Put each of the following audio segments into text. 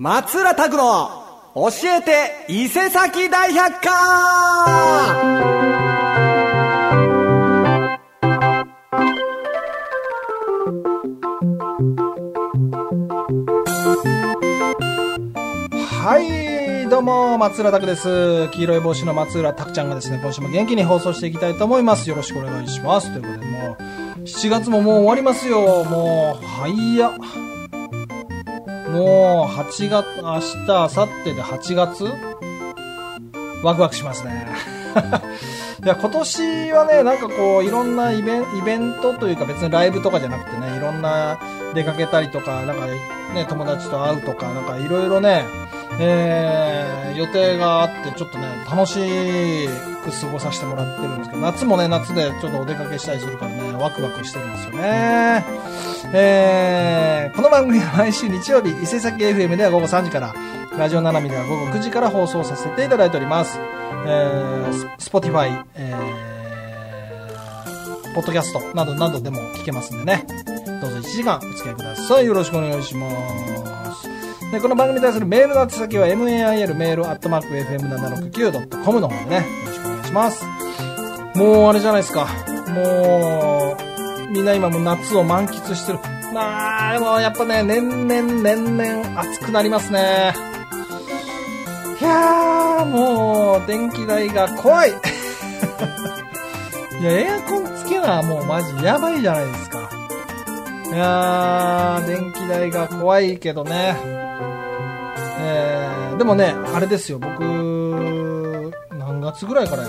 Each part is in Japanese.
松浦拓の教えて伊勢崎大百科はい、どうも、松浦拓です。黄色い帽子の松浦拓ちゃんがですね、今週も元気に放送していきたいと思います。よろしくお願いします。ということで、もう、7月ももう終わりますよ。もう、早っ。もう、8月、明日、明後日で8月？ワクワクしますね。いや、今年はね、なんかこう、いろんなイベンイベントというか別にライブとかじゃなくてね、いろんな出かけたりとか、なんかね、友達と会うとか、なんかいろいろね、えー、予定があって、ちょっとね、楽しく過ごさせてもらってるんですけど、夏もね、夏でちょっとお出かけしたりするからね、ワクワクしてるんですよね。えー、この番組は毎週日曜日、伊勢崎 FM では午後3時から、ラジオななみでは午後9時から放送させていただいております。えー、ス Spotify、えー、ポッドキャストなどなどでも聞けますんでね。どうぞ1時間お付き合いください。よろしくお願いします。で、この番組に対するメールの宛先は mail メールアットマーク FM769.com の方でね、よろしくお願いします。もうあれじゃないですか。もう、みんな今も夏を満喫してる。まあ、でもやっぱね、年々年々暑くなりますね。いやー、もう、電気代が怖い。いや、エアコンつけな、もうマジやばいじゃないですか。いやー、電気代が怖いけどね。えー、でもね、あれですよ、僕、何月ぐらいからや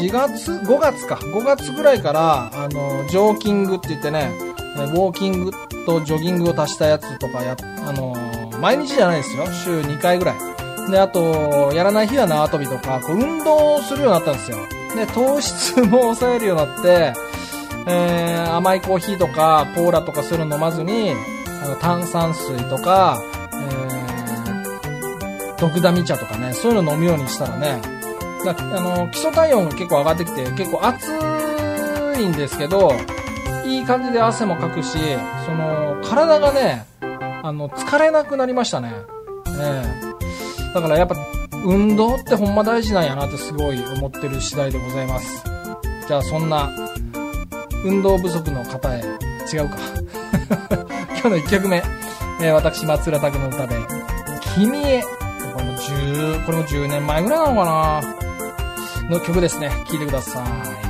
？4月 ?5 月か。5月ぐらいから、あの、ジョーキングって言ってね、ウォーキングとジョギングを足したやつとかや、あの、毎日じゃないですよ。週2回ぐらい。で、あと、やらない日は縄跳びとか、こう運動をするようになったんですよ。で、糖質も抑えるようになって、えー、甘いコーヒーとか、コーラとかそういうの飲まずに、あの炭酸水とか、えー、毒ダミ茶とかね、そういうの飲むようにしたらね、だあの、基礎体温が結構上がってきて、結構暑いんですけど、いい感じで汗もかくし、その、体がね、あの、疲れなくなりましたね。ええだからやっぱ、運動ってほんま大事なんやなってすごい思ってる次第でございます。じゃあそんな、運動不足の方へ、違うか。今日の一曲目、えー私、松浦拓の歌で、君へ、これも10、これも10年前ぐらいなのかなの曲ですね。聴いてください。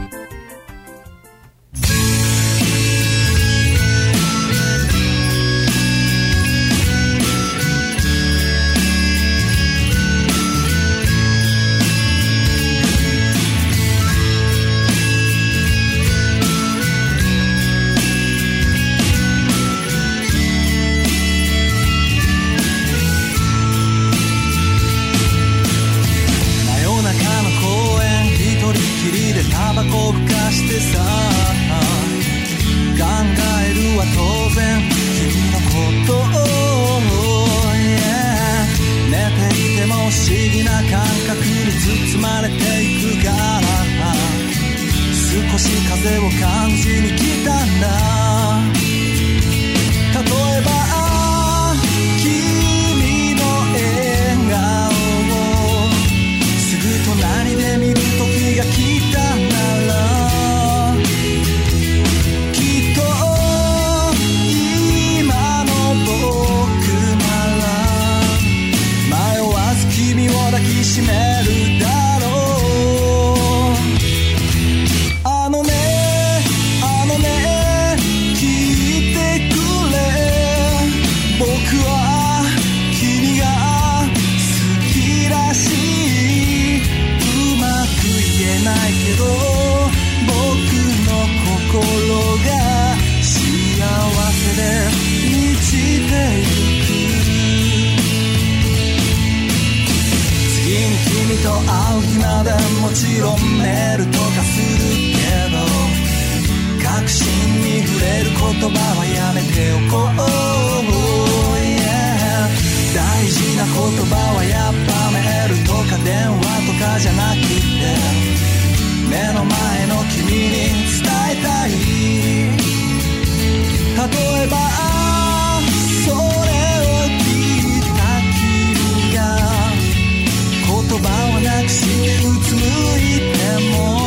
しいうまく言えないけど僕の心が幸せで満ちてゆく。次に君と会う日までもちろんメールとかするけど確信に触れる言葉はやめておこう、yeah 大事な言葉はやっぱ電話とかじゃなくて目の前の君に伝えたい。例えばそれを聞いた君が言葉をなくしうつむいても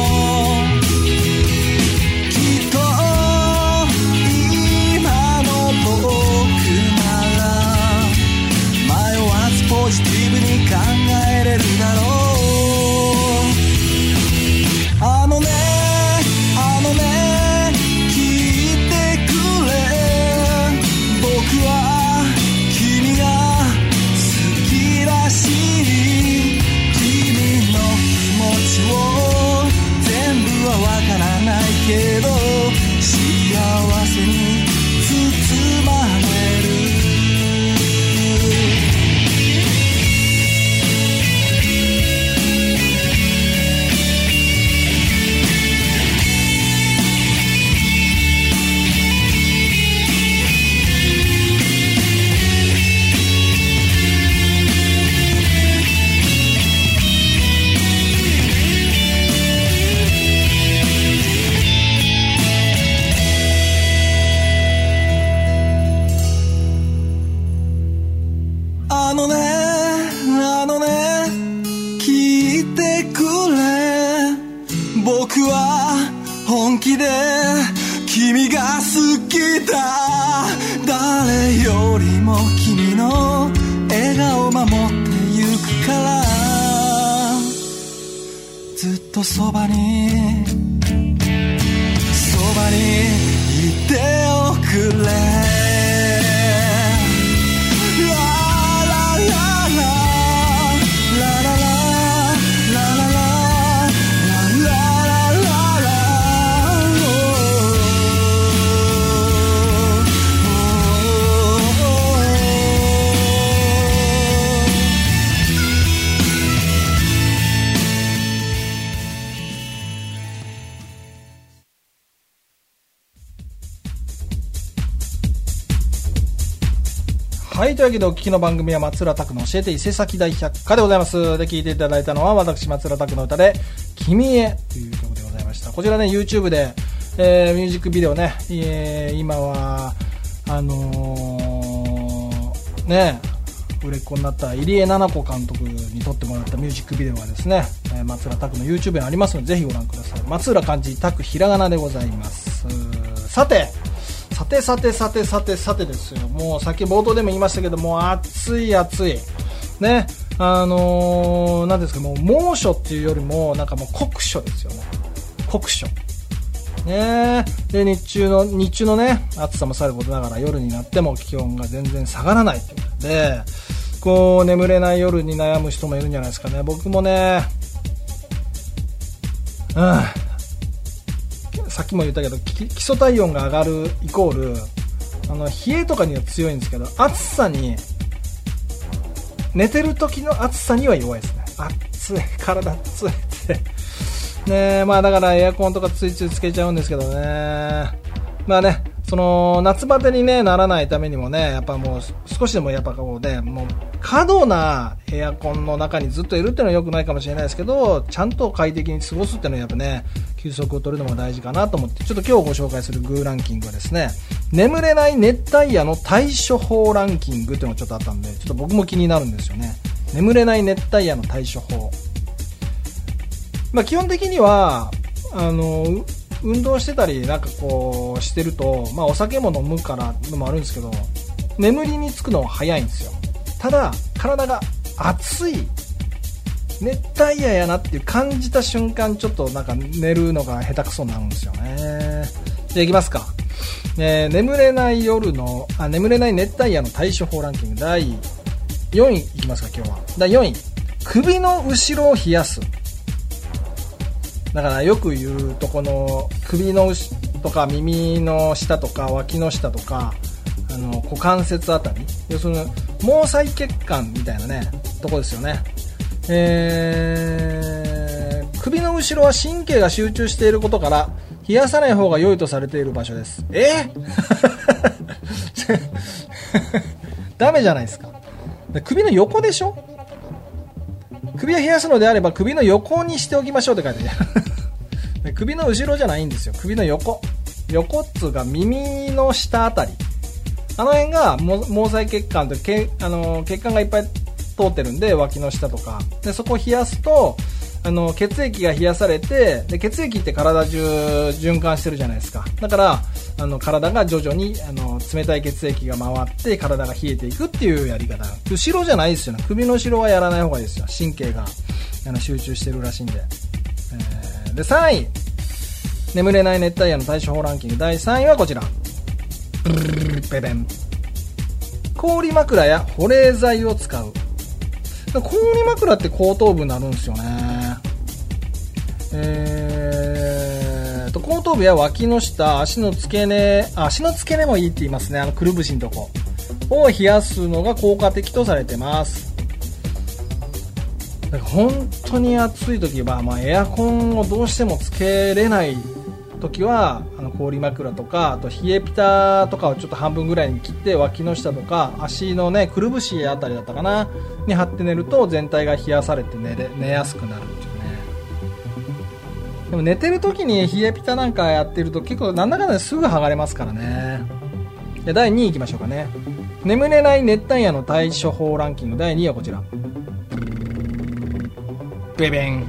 はい、というわけでお聞きの番組は松浦拓の教えて伊勢崎大百科でございます。で、聞いていただいたのは私、松浦拓の歌で、君へという曲でございました。こちらね、YouTube で、えー、ミュージックビデオね、えー、今は、あのー、ね、売れっ子になった入江奈々子監督に撮ってもらったミュージックビデオがですね、え松浦拓の YouTube にありますので、ぜひご覧ください。松浦漢字拓ひらがなでございます。さて、さてさてさてさてさてですよ。もう先冒頭でも言いましたけども、暑い暑い。ね。あのー、なんですか、もう猛暑っていうよりも、なんかもう酷暑ですよね。酷暑。ねで、日中の、日中のね、暑さもさることながら夜になっても気温が全然下がらないっていうことで、こう、眠れない夜に悩む人もいるんじゃないですかね。僕もね、うん。さっきも言ったけど基礎体温が上がるイコールあの冷えとかには強いんですけど暑さに寝てる時の暑さには弱いですね。暑い体暑いって。ねえまあだからエアコンとかついついつけちゃうんですけどね。まあねその夏バテに、ね、ならないためにもねやっぱもう少しでもやっぱこうねもう過度なエアコンの中にずっといるっていうのは良くないかもしれないですけどちゃんと快適に過ごすっていうのはやっぱね休息を取るのも大事かなと思ってちょっと今日ご紹介するグーランキングはですね眠れない熱帯夜の対処法ランキングっていうのがちょっとあったんでちょっと僕も気になるんですよね。眠れない熱帯夜の対処法。まあ基本的にはあの運動してたりなんかこうしてると、まあ、お酒も飲むからのもあるんですけど眠りにつくのは早いんですよ。ただ体が熱い。熱帯夜やなっていう感じた瞬間ちょっとなんか寝るのが下手くそになるんですよね。じゃあいきますか、えー眠れない夜のあ眠れない熱帯夜の対処法ランキング第4位。いきますか今日は。第4位。首の後ろを冷やす。だからよく言うとこの首のとか耳の下とか脇の下とかあの股関節あたり。要するに毛細血管みたいなねとこですよね。えー首の後ろは神経が集中していることから冷やさない方が良いとされている場所です。え？ダメじゃないですか。首の横でしょ？首を冷やすのであれば首の横にしておきましょうって書いてある。首の後ろじゃないんですよ。首の横。横っつうか耳の下あたり。あの辺が毛細血管とけあの血管がいっぱい通ってるんで脇の下とか。でそこを冷やすとあの血液が冷やされてで血液って体中循環してるじゃないですか。だからあの体が徐々にあの冷たい血液が回って体が冷えていくっていうやり方。後ろじゃないですよね。首の後ろはやらない方がいいですよ。神経があの集中してるらしいんで、えーで3位。眠れない熱帯夜の対処法ランキング。第3位はこちら。ブルルルルベベン氷枕や保冷剤を使う氷枕って後頭部になるんですよねえーと後頭部や脇の下足の付け根足の付け根もいいって言いますね。あのくるぶしのとこ。を冷やすのが効果的とされてます。か本当に暑い時は、まあ、エアコンをどうしてもつけれない時はあの氷枕とかあと冷えピタとかをちょっと半分ぐらいに切って脇の下とか足のねくるぶしあたりだったかなに貼って寝ると全体が冷やされて寝れ寝やすくなるっていう。でも寝てる時に冷えピタなんかやってると結構なんだかんだすぐ剥がれますからね。で第2位いきましょうかね。眠れない熱帯夜の対処法ランキング第2位はこちら。ベベン。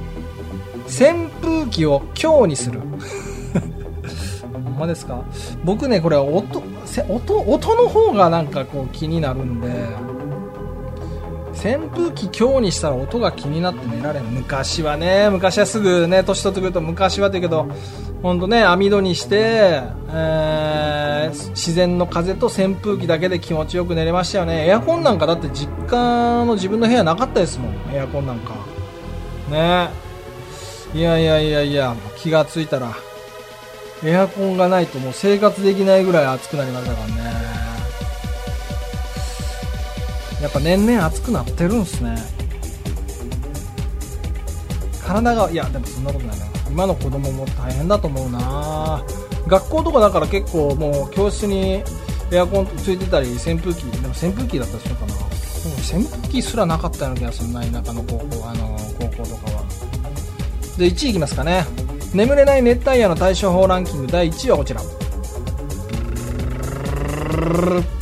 扇風機を強にする。ほんまですか？僕ねこれ音音音の方がなんかこう気になるんで。扇風機強にしたら音が気になって寝られん。昔はね昔はすぐね年取ってくると昔はって言うけど本当ね網戸にして、えー自然の風と扇風機だけで気持ちよく寝れましたよね。エアコンなんかだって実家の自分の部屋なかったですもん。エアコンなんか。ね。いやいやいやいや気がついたらエアコンがないともう生活できないぐらい暑くなりましたからね。やっぱ年々暑くなってるんすね。体がいやでもそんなことないな。今の子供も大変だと思うな。学校とかだから結構もう教室にエアコンついてたり扇風機でも扇風機だったりするかな。でも扇風機すらなかったような気がするな田舎の高校あの高校とかは。で1位いきますかね。眠れない熱帯夜の対処法ランキング第1位はこちら。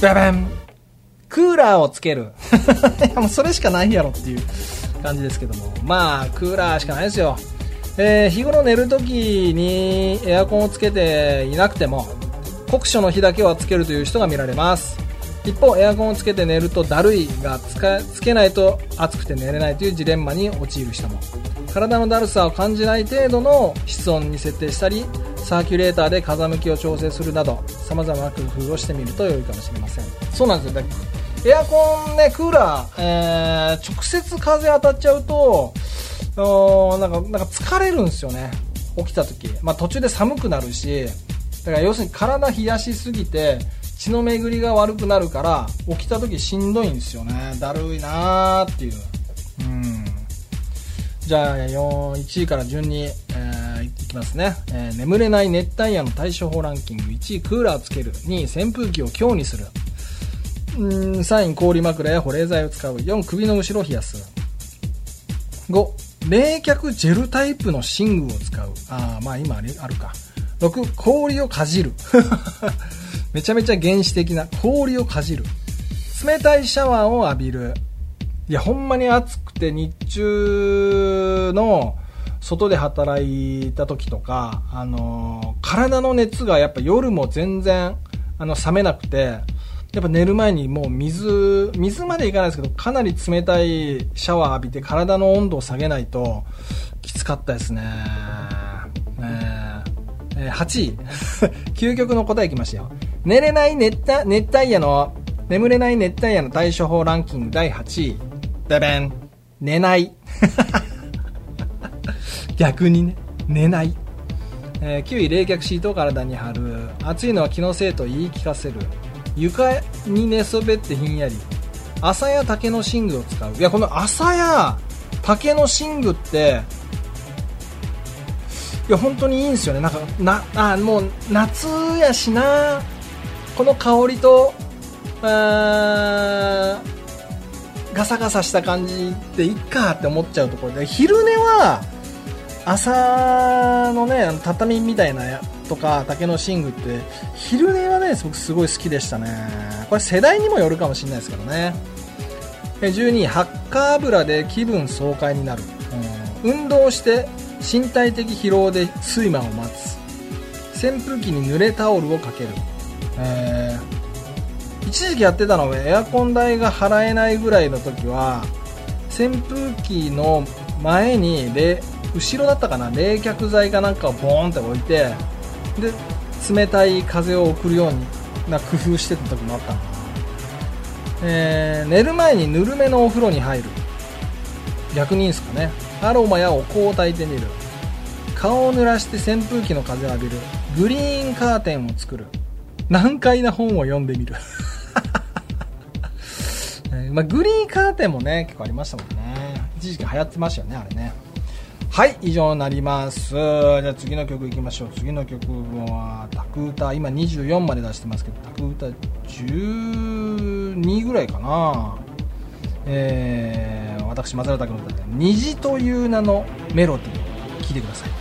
ベベンクーラーをつける。もうそれしかないやろっていう感じですけども。まあクーラーしかないですよ、えー日頃寝るときにエアコンをつけていなくても酷暑の日だけはつけるという人が見られます。一方エアコンをつけて寝るとだるいがつけないと暑くて寝れないというジレンマに陥る人も。体のだるさを感じない程度の室温に設定したりサーキュレーターで風向きを調整するなど様々な工夫をしてみると良いかもしれません。そうなんですよ。だエアコンねクーラー、えー直接風当たっちゃうとおなんかなんか疲れるんですよね。起きた時、まあ、途中で寒くなるし。だから要するに体冷やしすぎて血の巡りが悪くなるから起きた時しんどいんですよね。だるいなーっていう。うん。じゃあ4 1位から順に、えーいきますね、えー眠れない熱帯夜の対処法ランキング。1位クーラーつける。2位扇風機を強にする。うん3位氷枕や保冷剤を使う。4首の後ろを冷やす。5冷却ジェルタイプの寝具を使う。ああまあ今あれあるか。6氷をかじる。めちゃめちゃ原始的な氷をかじる。冷たいシャワーを浴びる。いやほんまに暑くて日中の外で働いた時とか、あのー体の熱がやっぱ夜も全然あの冷めなくてやっぱ寝る前にもう水水までいかないですけどかなり冷たいシャワー浴びて体の温度を下げないときつかったですね。えー8位。究極の答えいきましたよ。寝れない熱帯熱帯夜の眠れない熱帯夜の対処法ランキング第8位。ベベン寝ない。逆にね。寝ない、えー9位冷却シートを体に貼る。暑いのは気のせいと言い聞かせる。床に寝そべってひんやり。朝や竹の寝具を使う。いやこの朝や竹の寝具っていや本当にいいんですよね。なんかなあもう夏やしな。この香りとあーガサガサした感じでいっかって思っちゃうところで。昼寝は朝のね畳みたいなとか竹の寝具って昼寝はね僕すごい好きでしたね。これ世代にもよるかもしれないですけどね。12位ハッカー油で気分爽快になる、うん。運動して身体的疲労で睡魔を待つ。扇風機に濡れタオルをかける、えー。一時期やってたのはエアコン代が払えないぐらいの時は扇風機の前に冷後ろだったかな冷却剤かなんかをボーンって置いてで冷たい風を送るようにな工夫してた時もあった。の、えー寝る前にぬるめのお風呂に入る。逆にいいんですかね。アロマやお香を焚いてみる。顔を濡らして扇風機の風を浴びる。グリーンカーテンを作る。難解な本を読んでみる。えーまあ、グリーンカーテンもね結構ありましたもんね。一時期流行ってましたよねあれね。はい以上になります。じゃあ次の曲いきましょう。次の曲はタク歌今24まで出してますけどタク歌12ぐらいかな。えー、私松原拓の歌で「虹という名のメロディー」聴いてください。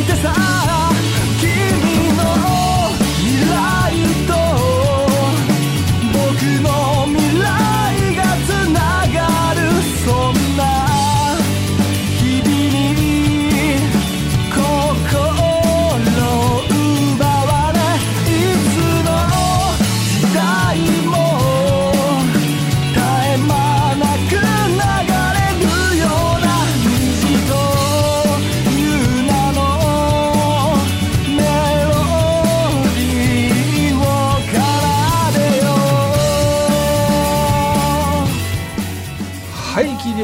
いてさ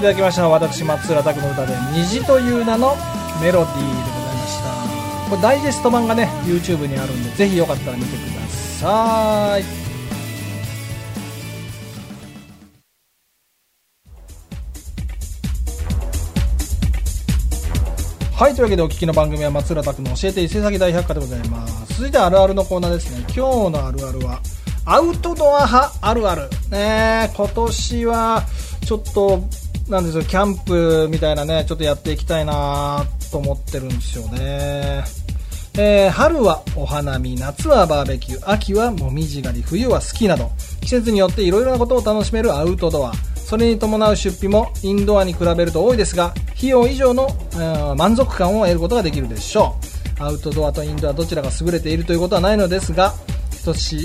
ただきました私、松浦拓の歌で、虹という名のメロディーでございました。これダイジェスト版がね、YouTube にあるんで、ぜひよかったら見てください。はい、というわけでお聞きの番組は松浦拓の教えて伊勢崎大百科でございます。続いてあるあるのコーナーですね。今日のあるあるは、アウトドア派あるある。ね今年は、ちょっと、なんですよ、キャンプみたいなね、ちょっとやっていきたいなと思ってるんですよね。えー春はお花見、夏はバーベキュー、秋はもみじ狩り、冬はスキーなど、季節によっていろいろなことを楽しめるアウトドア。それに伴う出費もインドアに比べると多いですが、費用以上の、えー満足感を得ることができるでしょう。アウトドアとインドアどちらが優れているということはないのですが、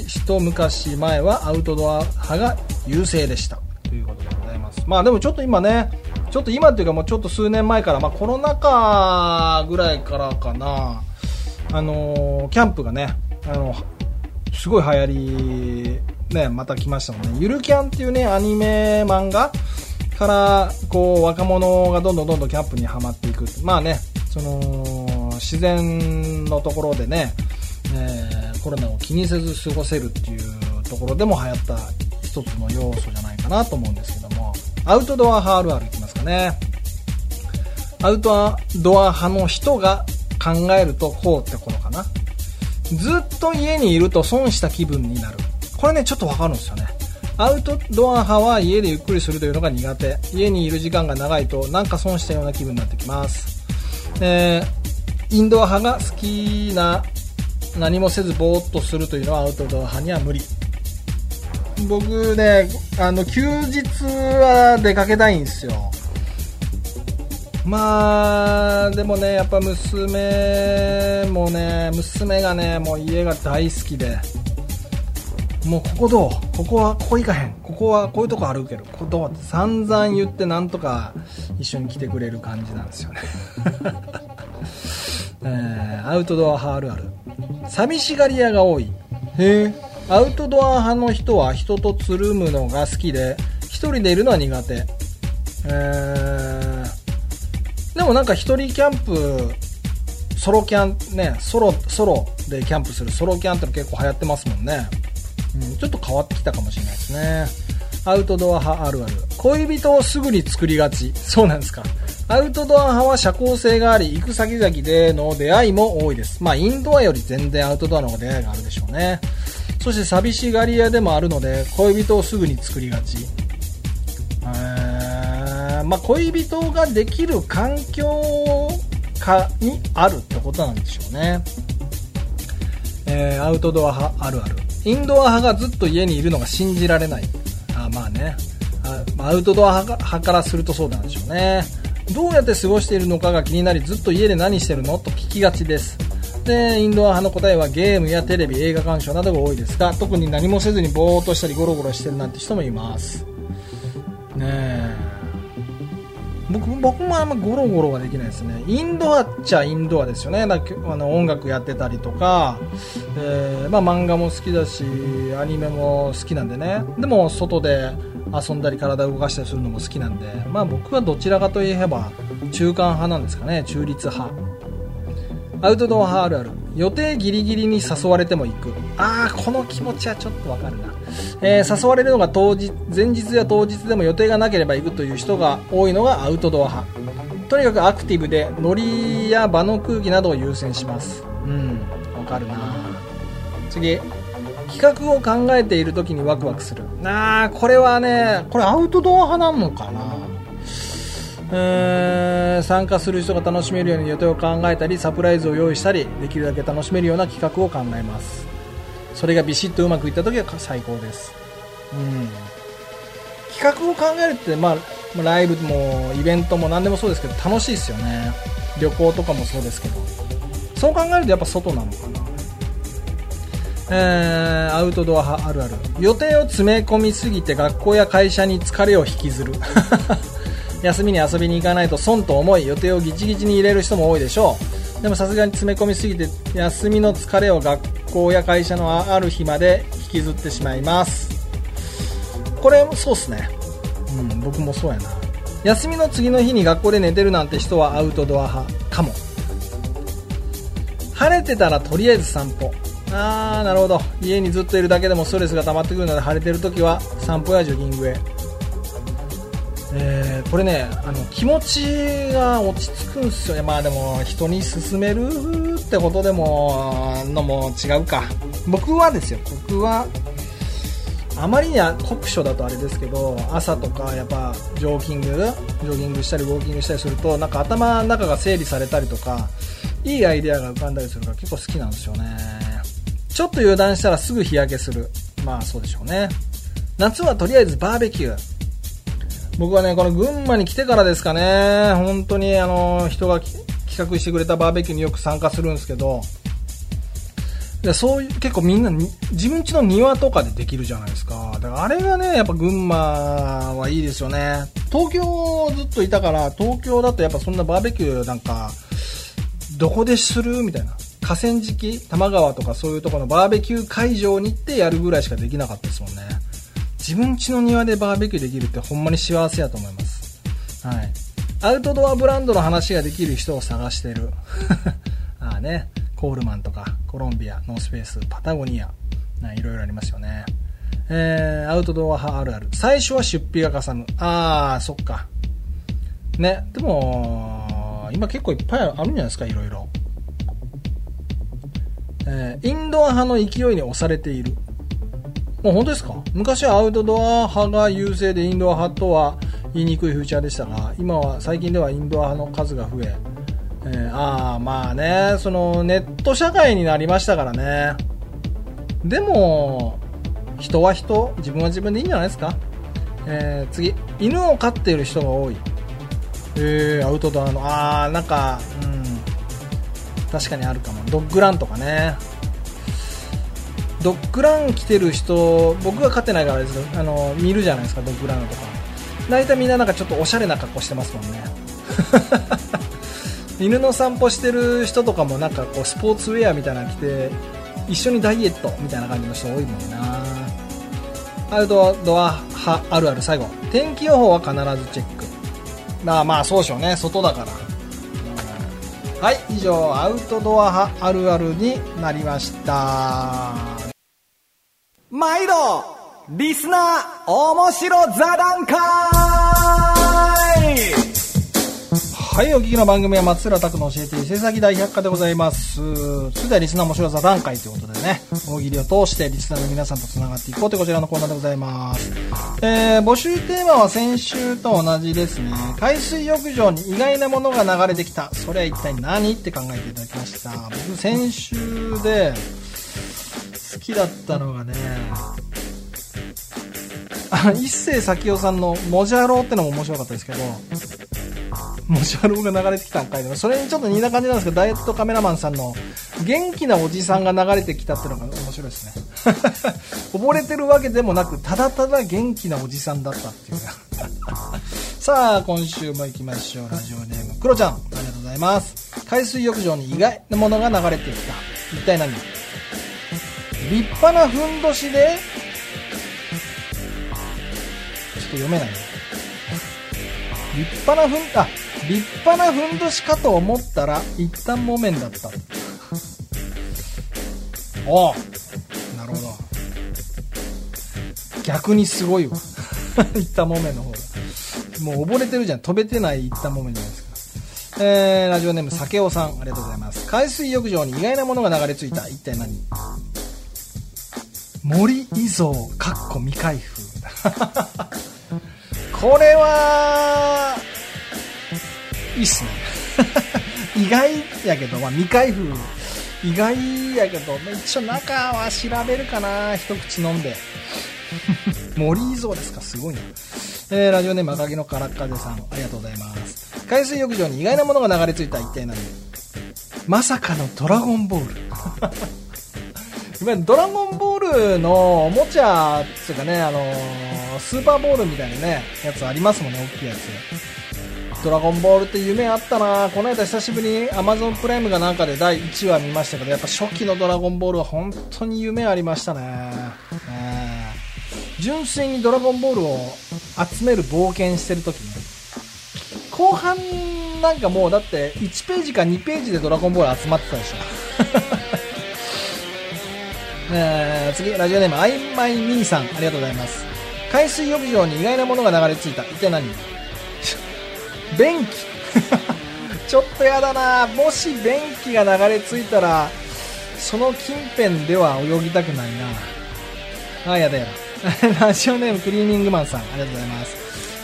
一昔前はアウトドア派が優勢でした。ま。あでもちょっと今ね、ちょっと今っていうかもうちょっと数年前から、まあコロナ禍ぐらいからかな、あのーキャンプがね、あの、すごい流行り、ね、また来ましたもんね。ゆるキャンっていうね、アニメ漫画から、こう、若者がどんどんどんどんキャンプにはまっていく。まあね、その、自然のところでね、えーコロナを気にせず過ごせるっていうところでも流行った一つの要素じゃないかなと思うんですけども、アウトドア派あるあるいきますかね。アウトドア派の人が考えるとこうってことかな。ずっと家にいると損した気分になる。これね、ちょっとわかるんですよね。アウトドア派は家でゆっくりするというのが苦手。家にいる時間が長いとなんか損したような気分になってきます。えーインドア派が好きな何もせずぼーっとするというのはアウトドア派には無理。僕ね、あの、休日は出かけたいんですよ。まあ、でもね、やっぱ娘もね、娘がね、もう家が大好きで、もうここどう？ここはここ行かへん。ここはこういうとこ歩ける。ここどう？って散々言ってなんとか一緒に来てくれる感じなんですよね、えーアウトドア派あるある。寂しがり屋が多い。へえ。アウトドア派の人は人とつるむのが好きで一人でいるのは苦手えーでもなんか一人キャンプソロキャンねソロソロでキャンプするソロキャンっての結構流行ってますもんねうん、ちょっと変わってきたかもしれないですね。アウトドア派あるある。恋人をすぐに作りがち。そうなんですか。アウトドア派は社交性があり、行く先々での出会いも多いです。まあ、インドアより全然アウトドアの方が出会いがあるでしょうね。そして寂しがり屋でもあるので、恋人をすぐに作りがち。え、まあ、恋人ができる環境下にあるってことなんでしょうね。えーアウトドア派あるある。インドア派がずっと家にいるのが信じられない。あまあね。アウトドア派からするとそうなんでしょうね。どうやって過ごしているのかが気になり、ずっと家で何してるの？と聞きがちです。で、インドア派の答えはゲームやテレビ、映画鑑賞などが多いですが、特に何もせずにぼーっとしたりゴロゴロしてるなんて人もいます。ねえ。僕僕もあんまゴロゴロはできないですね。インドアっちゃインドアですよね。だあの音楽やってたりとか、えーまあ、漫画も好きだしアニメも好きなんでね。でも外で遊んだり体を動かしたりするのも好きなんで、まあ、僕はどちらかといえば中間派なんですかね。中立派。アウトドア派あるある。予定ギリギリに誘われても行く。ああこの気持ちはちょっとわかるな、えー誘われるのが当日前日や当日でも予定がなければ行くという人が多いのがアウトドア派。とにかくアクティブでノリや場の空気などを優先します。うんわかるな。次企画を考えている時にワクワクする。あーこれはねこれアウトドア派なのかな。え参加する人が楽しめるように予定を考えたりサプライズを用意したりできるだけ楽しめるような企画を考えます。それがビシッとうまくいった時は最高です。うん。企画を考えるって、まあ、ライブもイベントも何でもそうですけど楽しいですよね。旅行とかもそうですけど。そう考えるとやっぱ外なのかな。えーアウトドア派あるある。予定を詰め込みすぎて学校や会社に疲れを引きずる。休みに遊びに行かないと損と思い予定をギチギチに入れる人も多いでしょう。でもさすがに詰め込みすぎて休みの疲れを学校や会社のある日まで引きずってしまいます。これもそうっすね。うん僕もそうやな。休みの次の日に学校で寝てるなんて人はアウトドア派かも。晴れてたらとりあえず散歩。あーなるほど。家にずっといるだけでもストレスが溜まってくるので晴れてる時は散歩やジョギングへ。えーこれねあの気持ちが落ち着くんですよ。ねまあでも人に勧めるってことでものも違うか。僕はですよ。僕はあまりには酷暑だとあれですけど朝とかやっぱジョギングジョギングしたりウォーキングしたりするとなんか頭の中が整理されたりとかいいアイデアが浮かんだりするから結構好きなんですよね。ちょっと油断したらすぐ日焼けする。まあそうでしょうね。夏はとりあえずバーベキュー。僕はねこの群馬に来てからですかね。本当にあの人が企画してくれたバーベキューによく参加するんですけど。でそういう結構みんな自分家の庭とかでできるじゃないですか。だからあれがねやっぱ群馬はいいですよね。東京ずっといたから東京だとやっぱそんなバーベキューなんかどこでするみたいな。河川敷多摩川とかそういうところのバーベキュー会場に行ってやるぐらいしかできなかったですもんね。自分家の庭でバーベキューできるってほんまに幸せやと思います。はい。アウトドアブランドの話ができる人を探してる。ああね。コールマンとかコロンビアノースペースパタゴニア。いろいろありますよね。えー、アウトドア派あるある。最初は出費がかさむ。ああそっか。ねでも今結構いっぱいあるんじゃないですかいろいろ。えーインドア派の勢いに押されている。もう本当ですか？昔はアウトドア派が優勢でインドア派とは言いにくいフューチャーでしたが今は最近ではインドア派の数が増ええーああまあねそのネット社会になりましたからね。でも人は人自分は自分でいいんじゃないですか、えー次犬を飼っている人が多い。えー、アウトドアのああなんかうん確かにあるかも。ドッグランとかね。ドッグラン来てる人僕が飼ってないからですけどあの見るじゃないですかドッグランとか。大体みんななんかちょっとおしゃれな格好してますもんね。犬の散歩してる人とかもなんかこうスポーツウェアみたいなの着て一緒にダイエットみたいな感じの人多いもんな。アウトドア派あるある最後。天気予報は必ずチェック。まあまあそうでしょうね。外だから。はい以上アウトドア派あるあるになりました。毎度リスナー面白座談会はい、お聞きの番組は松浦拓の教えて伊勢崎大百科でございます。それではリスナー面白座談会ということでね、大喜利を通してリスナーの皆さんと繋がっていこうというこちらのコーナーでございます。えー、募集テーマは先週と同じですね。海水浴場に意外なものが流れてきた。それは一体何って考えていただきました。僕先週できだったのがね、あ一世咲夫さんのモジャローってのも面白かったですけど、モジャローが流れてきたんかいでそれにちょっと似た感じなんですけど、ダイエットカメラマンさんの元気なおじさんが流れてきたってのが面白いですね。溺れてるわけでもなく、ただただ元気なおじさんだったっていう。さあ、今週も行きましょう。ラジオネーム、クロちゃん。ありがとうございます。海水浴場に意外なものが流れてきた。一体何？立派なふんどしで、ちょっと読めないね。立派なふん、あ、立派なふんどしかと思ったら、一旦木綿だった。おなるほど。逆にすごいわ。一旦木綿の方が。もう溺れてるじゃん。飛べてない一旦木綿じゃないですか。えー、ラジオネーム、酒尾さん。ありがとうございます。海水浴場に意外なものが流れ着いた。一体何？森伊蔵、かっこ未開封。これは、いいっすね。意外やけど、まあ、未開封、意外やけど、まあ一応中は調べるかな、一口飲んで。森伊蔵ですか、すごいな。えー、ラジオネーム赤木のからっ風さん、ありがとうございます。海水浴場に意外なものが流れ着いた一体何？まさかのドラゴンボール。ドラゴンボールのおもちゃっていうかね、あのースーパーボールみたいなね、やつありますもんね、大きいやつ。ドラゴンボールって夢あったなこの間久しぶりに Amazon プライムがなんかで第1話見ましたけど、やっぱ初期のドラゴンボールは本当に夢ありましたね。ね純粋にドラゴンボールを集める冒険してる時ね。後半なんかもうだって1ページか2ページでドラゴンボール集まってたでしょ。え、次、ラジオネーム、あいまいみーさん、ありがとうございます。海水浴場に意外なものが流れ着いた。一体何？便器。ちょっとやだなもし便器が流れ着いたら、その近辺では泳ぎたくないなあ、やだやだ。ラジオネーム、クリーニングマンさん、ありがとうございます。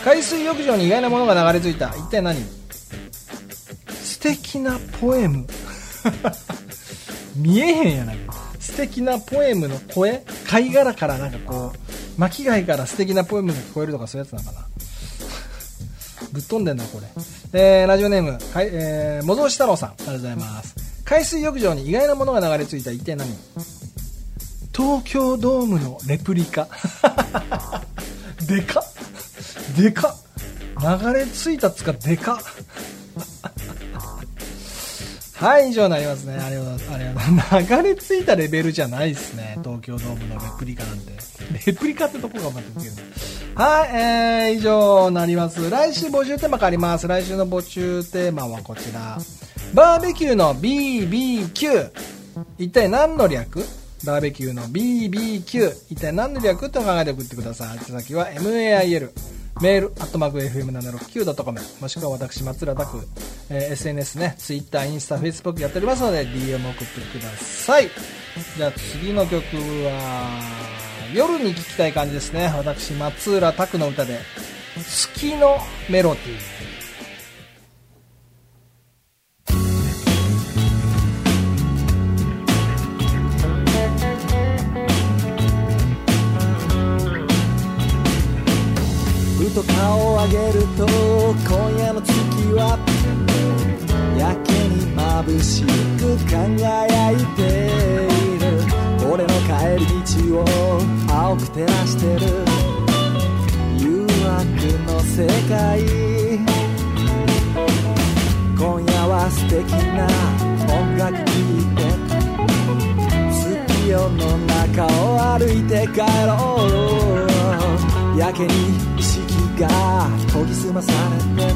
海水浴場に意外なものが流れ着いた。一体何？素敵なポエム。見えへんやないか。素敵なポエムの声貝殻からなんかこう、巻貝から素敵なポエムが聞こえるとかそういうやつなのかな ぶっ飛んでんな、これ。えー、ラジオネーム、かいえー、もぞうし太郎さん、ありがとうございます。海水浴場に意外なものが流れ着いた一体何？東京ドームのレプリカ。でかでか流れ着いたっつかでかはい、以上になりますね。ありがとうございます。ありがとうございます。流れ着いたレベルじゃないですね。東京ドームのレプリカなんて。レプリカってとこがまたウケるはい、えー、以上になります。来週募集テーマ変わります。来週の募集テーマはこちら。バーベキューの BBQ。一体何の略？バーベキューの BBQ。一体何の略？って考えて送ってください。手先は MAIL。メール、アットマーク FM769.com、もしくは私、松浦拓、えー SNS ね、Twitter、インスタ、Facebook やっておりますので、DM 送ってください。じゃあ次の曲は、夜に聴きたい感じですね。私、松浦拓の歌で、月のメロディー。と顔を上げると今夜の月はやけに眩しく輝いている。俺の帰り道を青く照らしてる。誘惑の世界。今夜は素敵な音楽聴いて。月夜の中を歩いて帰ろう。やけにが研ぎ澄まされて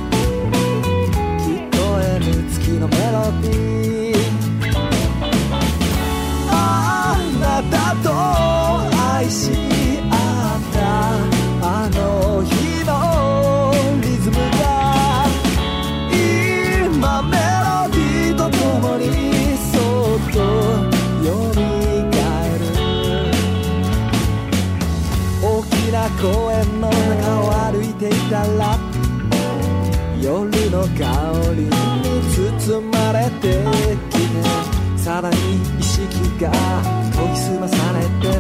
聞こえる月のメロディー。あなたと愛し合ったあの日。ら。夜の香りに包まれてきて。さらに意識が研ぎ澄まされて。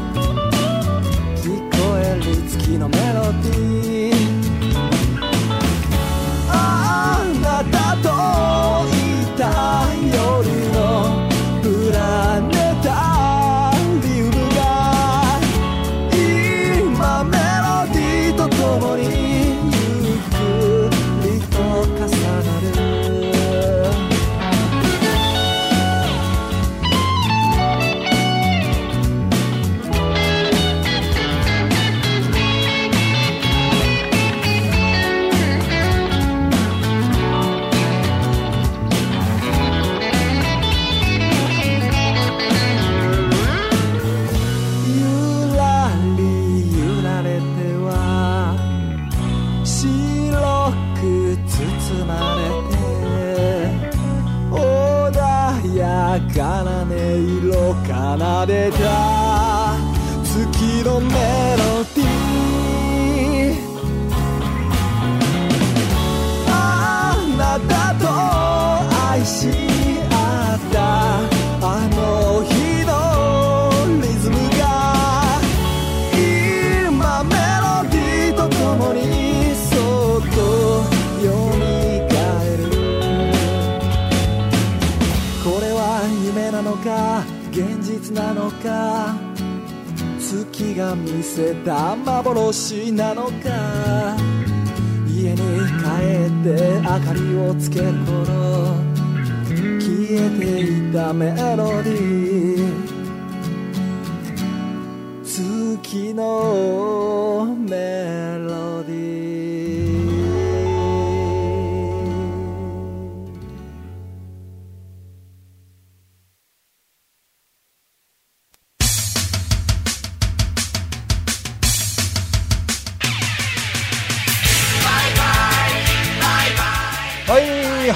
聞こえる月のメロディー。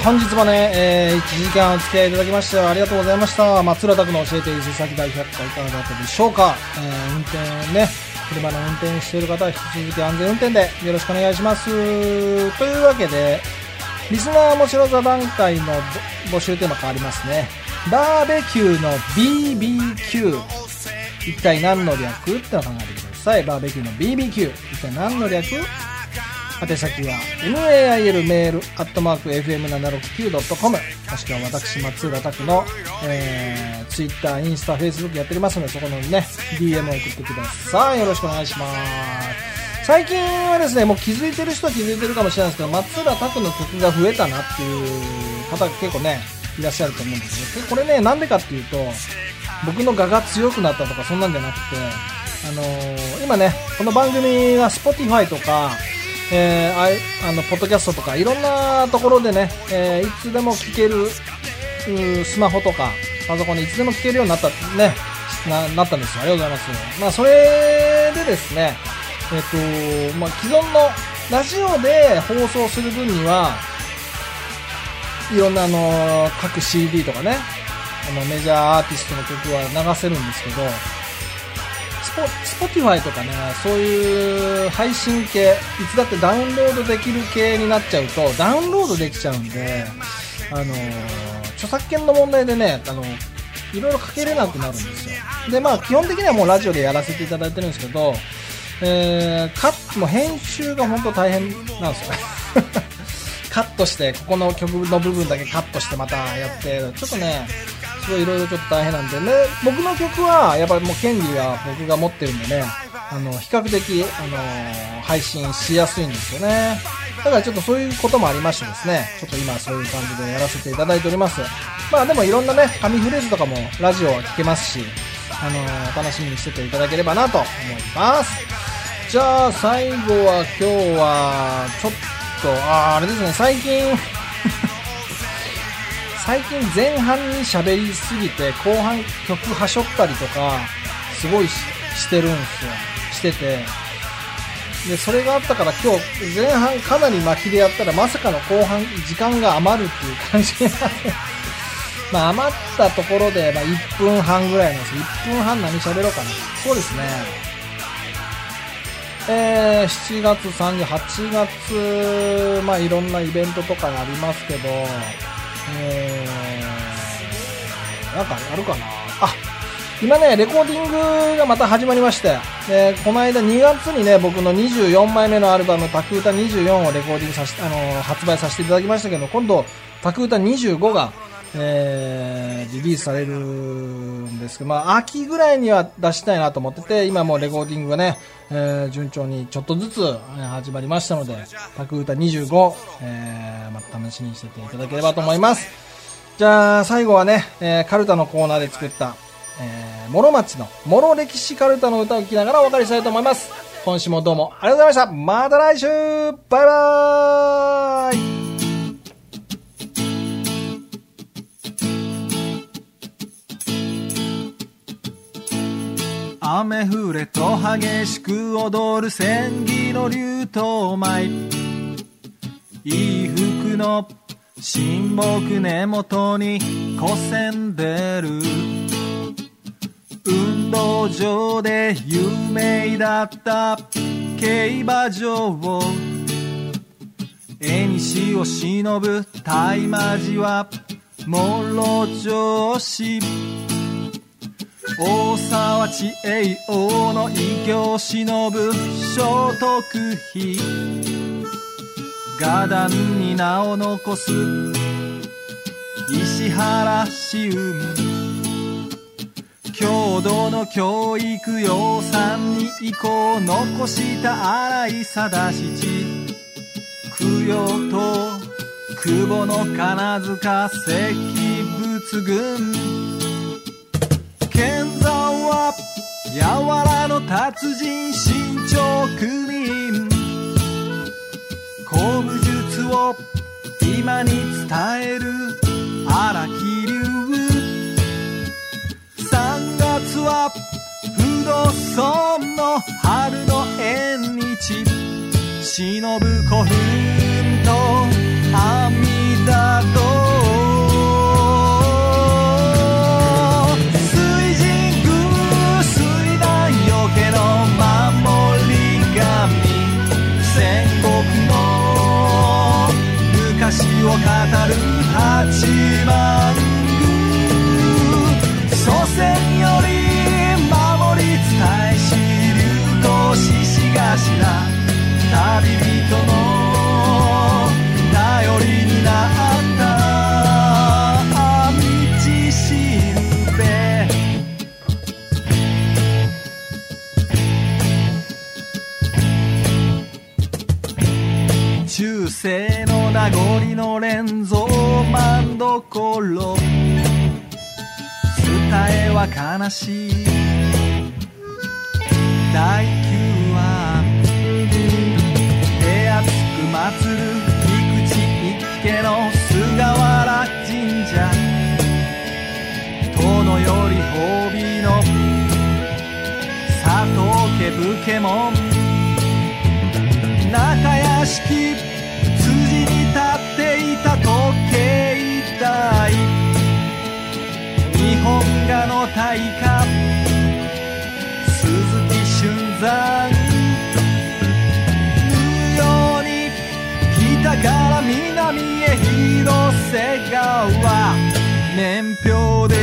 本日もね、えー、1時間お付き合いいただきましてありがとうございました。松浦拓の教えて伊勢崎大百科いかがだったでしょうか、えー、運転ね、車の運転している方は引き続き安全運転でよろしくお願いします。というわけで、リスナー面白座談会の募集テーマ変わりますね。バーベキューの BBQ。一体何の略？ってのを考えてください。バーベキューの BBQ。一体何の略？宛先は mail メールアットマーク fm769.com もしくは私松浦拓の、えー、Twitter、インスタ、Facebook やっておりますのでそこのね DM を送ってください。よろしくお願いします。最近はですねもう気づいてる人は気づいてるかもしれないですけど松浦拓の曲が増えたなっていう方が結構ねいらっしゃると思うんですけどこれねなんでかっていうと僕の画が強くなったとかそんなんじゃなくてあのー今ねこの番組は Spotify とかえーあいあのポッドキャストとかいろんなところでね、えーいつでも聞けるスマホとかパソコンでいつでも聞けるようになったねななったんですよ。ありがとうございます。まあそれでですねえっ、とまあ既存のラジオで放送する分にはいろんなあの各 CD とかねあのメジャーアーティストの曲は流せるんですけどポ、スポティファイとかね、そういう配信系、いつだってダウンロードできる系になっちゃうと、ダウンロードできちゃうんで、あのー著作権の問題でね、あの、いろいろかけれなくなるんですよ。で、まあ、基本的にはもうラジオでやらせていただいてるんですけど、えー、カッも編集が本当大変なんですよ。カットして、ここの曲の部分だけカットしてまたやって、ちょっとね、すごいいろいろちょっと大変なんでね、僕の曲は、やっぱりもう権利は僕が持ってるんでね、あの、比較的、あの、配信しやすいんですよね。だからちょっとそういうこともありましてですね、ちょっと今そういう感じでやらせていただいております。まあでもいろんなね、紙フレーズとかもラジオは聞けますし、あの楽しみにしてていただければなと思います。じゃあ最後は今日は、ちょっと、ああれですね、最近、最近前半に喋りすぎて後半曲はしょったりとかすごいししてるんですよ。してて。でそれがあったから今日前半かなり巻きでやったらまさかの後半時間が余るっていう感じになって。まあ余ったところで、まあ、1分半ぐらいなんです。1分半何喋ろうかな。そうですね。えー、7月30、8月、まあいろんなイベントとかがありますけど、えー、なんかあるかな？あ、今ね、レコーディングがまた始まりまして、でこの間2月にね、僕の24枚目のアルバム、タクータ24をレコーディングさしあの発売させていただきましたけど、今度、タクータ25が、えー、リリースされるんですけど、まあ、秋ぐらいには出したいなと思ってて、今もうレコーディングがね、えー順調にちょっとずつ始まりましたので、タクータ25、えー、また試しにしてていただければと思います。じゃあ、最後はね、えーカルタのコーナーで作った、えー、諸町の、諸歴史カルタの歌を聴きながらお別れしたいと思います。今週もどうもありがとうございました。また来週バイバーイ雨降れと激しく踊る千切の竜頭舞い服の親睦根元にこせんでる。運動場で有名だった。競馬場を。縁西を忍ぶ大魔寺は諸城市大沢地栄王の異業忍ぶ聖徳妃画壇に名を残す。石原紫雲郷土の教育養蚕に遺構残した荒井貞七。供養と久保の金塚石仏群は柔らの達人新潮組員古武術を今に伝える荒木流。3月は不動尊の春の縁日。忍ぶ古墳と阿弥陀堂。を語る八幡宮祖先より守り伝えし流行ししがしら旅人の頼りになった道しるべ中世の名残の連蔵万どころ。伝えは悲しい。第9話手厚く祭る菊池一家の菅原神社。殿より褒美の。佐藤家武家門。中屋敷た時計台日本画の大家。鈴木俊山。無用に北から南へ広瀬川。年表で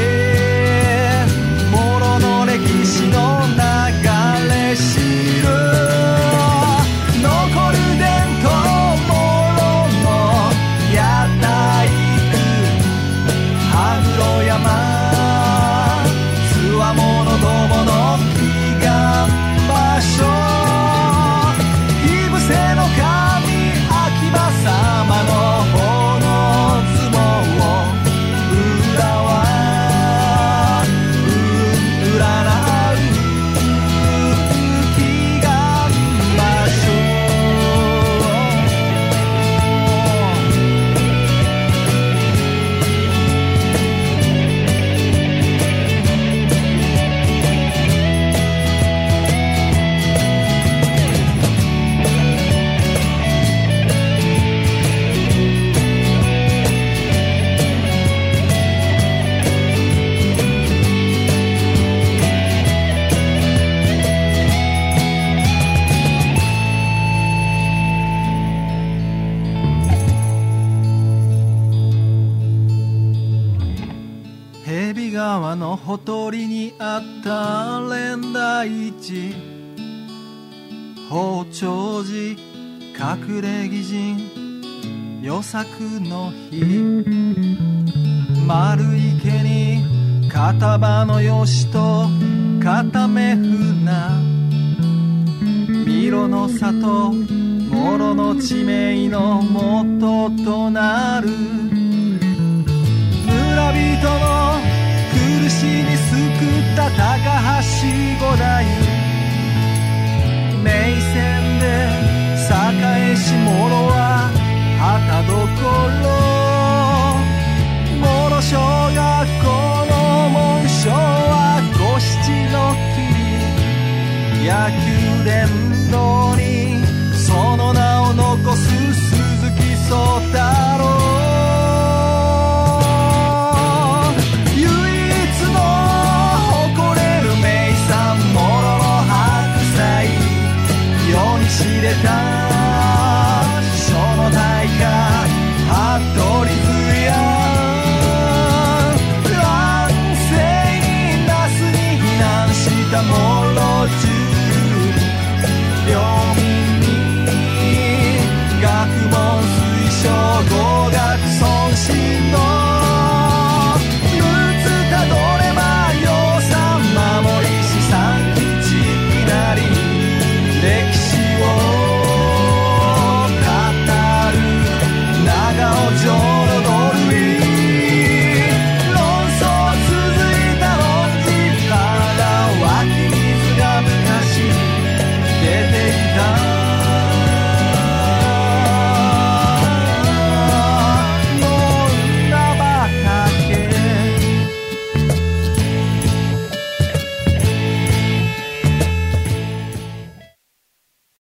諸の歴史のの頃ろ小学校の門章は五七の日野球連盟